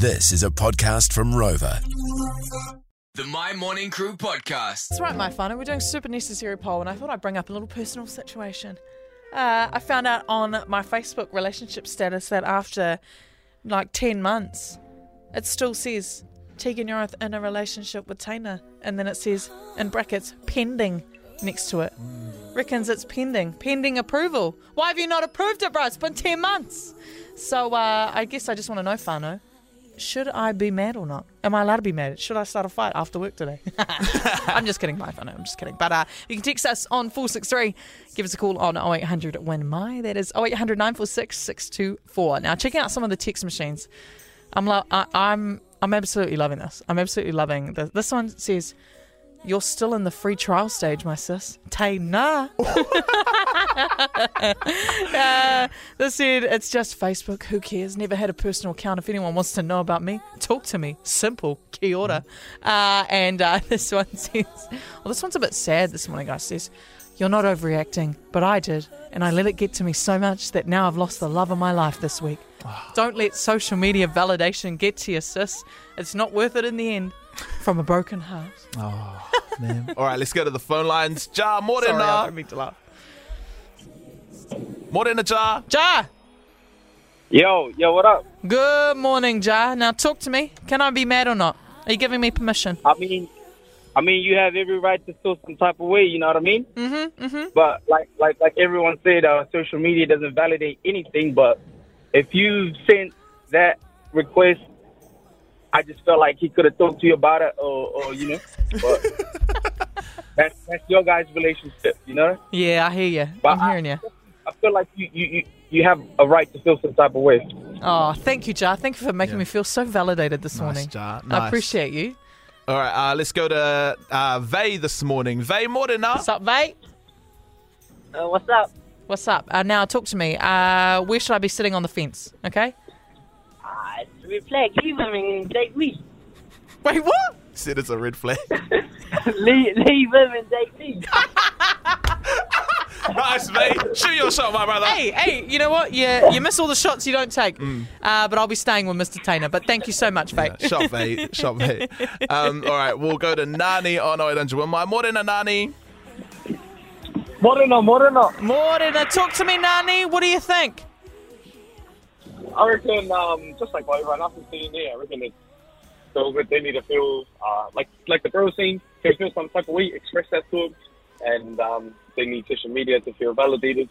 This is a podcast from Rova. The Mai Morning Crew podcast. That's right, my fun. We're doing super necessary poll, and I thought I'd bring up a little personal situation. Uh, I found out on my Facebook relationship status that after like 10 months, it still says, Tegan, you're in a relationship with Taina. And then it says, in brackets, pending next to it. Reckons it's pending. Pending approval. Why have you not approved it, bro? It's been 10 months. So uh, I guess I just want to know, whānau, should I be mad or not? Am I allowed to be mad? Should I start a fight after work today? I'm just kidding, my whānau. I'm just kidding. But uh, you can text us on 463. Give us a call on 0800 Win Mai. That is 0800 946 624. Now, checking out some of the text machines. I'm, lo- I- I'm, I'm absolutely loving this. I'm absolutely loving this. This one says, you're still in the free trial stage, my sis. Tay nah. uh, this said, it's just Facebook. Who cares? Never had a personal account. If anyone wants to know about me, talk to me. Simple. Kia ora. Uh, and uh, this one says, well, this one's a bit sad this morning, guys. Says, you're not overreacting, but I did. And I let it get to me so much that now I've lost the love of my life this week. Don't let social media validation get to you, sis. It's not worth it in the end. From a broken heart. Oh, man. All right, let's go to the phone lines. Ja, Sorry, I morena. don't mean to laugh. Morena, Ja. Ja, Yo, yo, what up? good morning, Ja. Now talk to me. Can I be mad or not? Are you giving me permission? I mean, I mean, you have every right to feel some type of way. You know what I mean? Mm-hmm, mm-hmm. But like, like, like everyone said, uh, social media doesn't validate anything. But if you sent that request, I just felt like he could have talked to you about it, or, or you know. But that's that's your guys' relationship, you know. Yeah, I hear you. But I'm hearing you. I feel like you, you, you, you have a right to feel some type of way. Oh, thank you, Ja. Thank you for making Yeah. me feel so validated this Nice, morning. Ja. I appreciate you. All right, uh, let's go to uh, Vay this morning. Vay, morena. What's up, mate? Uh, what's up? What's up? Uh, now talk to me. Uh, where should I be sitting on the fence? Okay. Ah, it's a red flag. Leave him and date me. Wait, what? Said it's a red flag. leave, leave him and date me. nice, Vay. Shoot your shot, my brother. Hey, hey, you know what? You you miss all the shots you don't take. Uh, but I'll be staying with Mr. Tainer. But thank you so much, Faye. Yeah, shot Vay. Shot Vay. Um, all right, we'll go to Nani on 0800 My morena, Nani. Morena, morena. Morena, talk to me, Nani. What do you think? I reckon, um, just like what everyone else is saying there, I reckon it's so good. They need to feel, uh, like like the girl saying, they feel some type of way, express that to them, and um, they need social media to feel validated.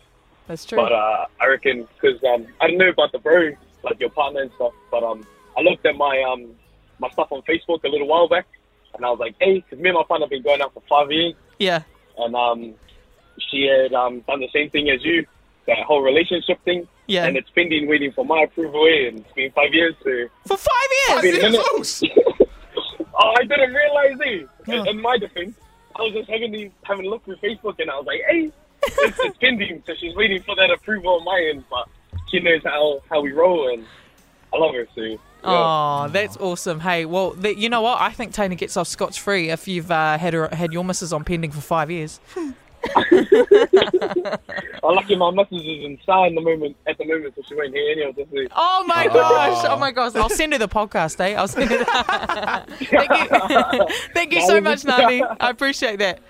That's true. But uh, I reckon, because um, I don't know about the bro, like your partner and stuff, but um, I looked at my um my stuff on Facebook a little while back, and I was like, hey, because me and my partner have been going out for five years, yeah. and um, she had um done the same thing as you, that whole relationship thing. Yeah. And it's pending, waiting for my approval, eh, and it's been five years. So For five years. been a minute. Close. Oh, I didn't realize it. Yeah. In, in my defense, I was just having these, having a look through Facebook, and I was like, hey, it's, it's pending. So she's waiting for that approval on my end, but she knows how how we roll, and I love her. So yeah. Oh, that's awesome. Hey, well, th- you know what? I think Tainer gets off scotch free if you've uh, had her, had your missus on pending for five years. I'm lucky my missus is inside the moment at the moment, so she won't hear any of this. Oh my gosh! Oh my gosh! I'll send her the podcast, eh? I'll send her. Thank you, thank you so much, Nani. I appreciate that.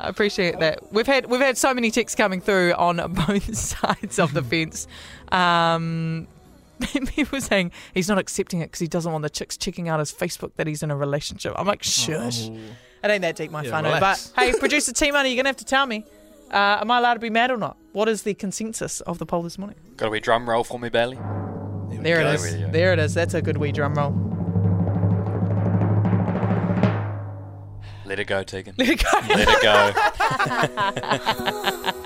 I appreciate that. We've had we've had so many texts coming through on both sides of the fence. Um, people saying he's not accepting it because he doesn't want the chicks checking out his Facebook that he's in a relationship. I'm like, shush. It ain't that deep, my Yeah, relax. But hey, producer T Money, you're gonna have to tell me. Uh, am I allowed to be mad or not? What is the consensus of the poll this morning? Got a wee drum roll for me, Bailey? There it go. There. There it is. That's a good wee drum roll. Let it go, Tegan. There you go. Let it go.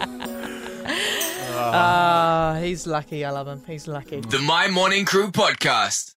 Ah, he's lucky. I love him. He's lucky. The Mai Morning Crew podcast.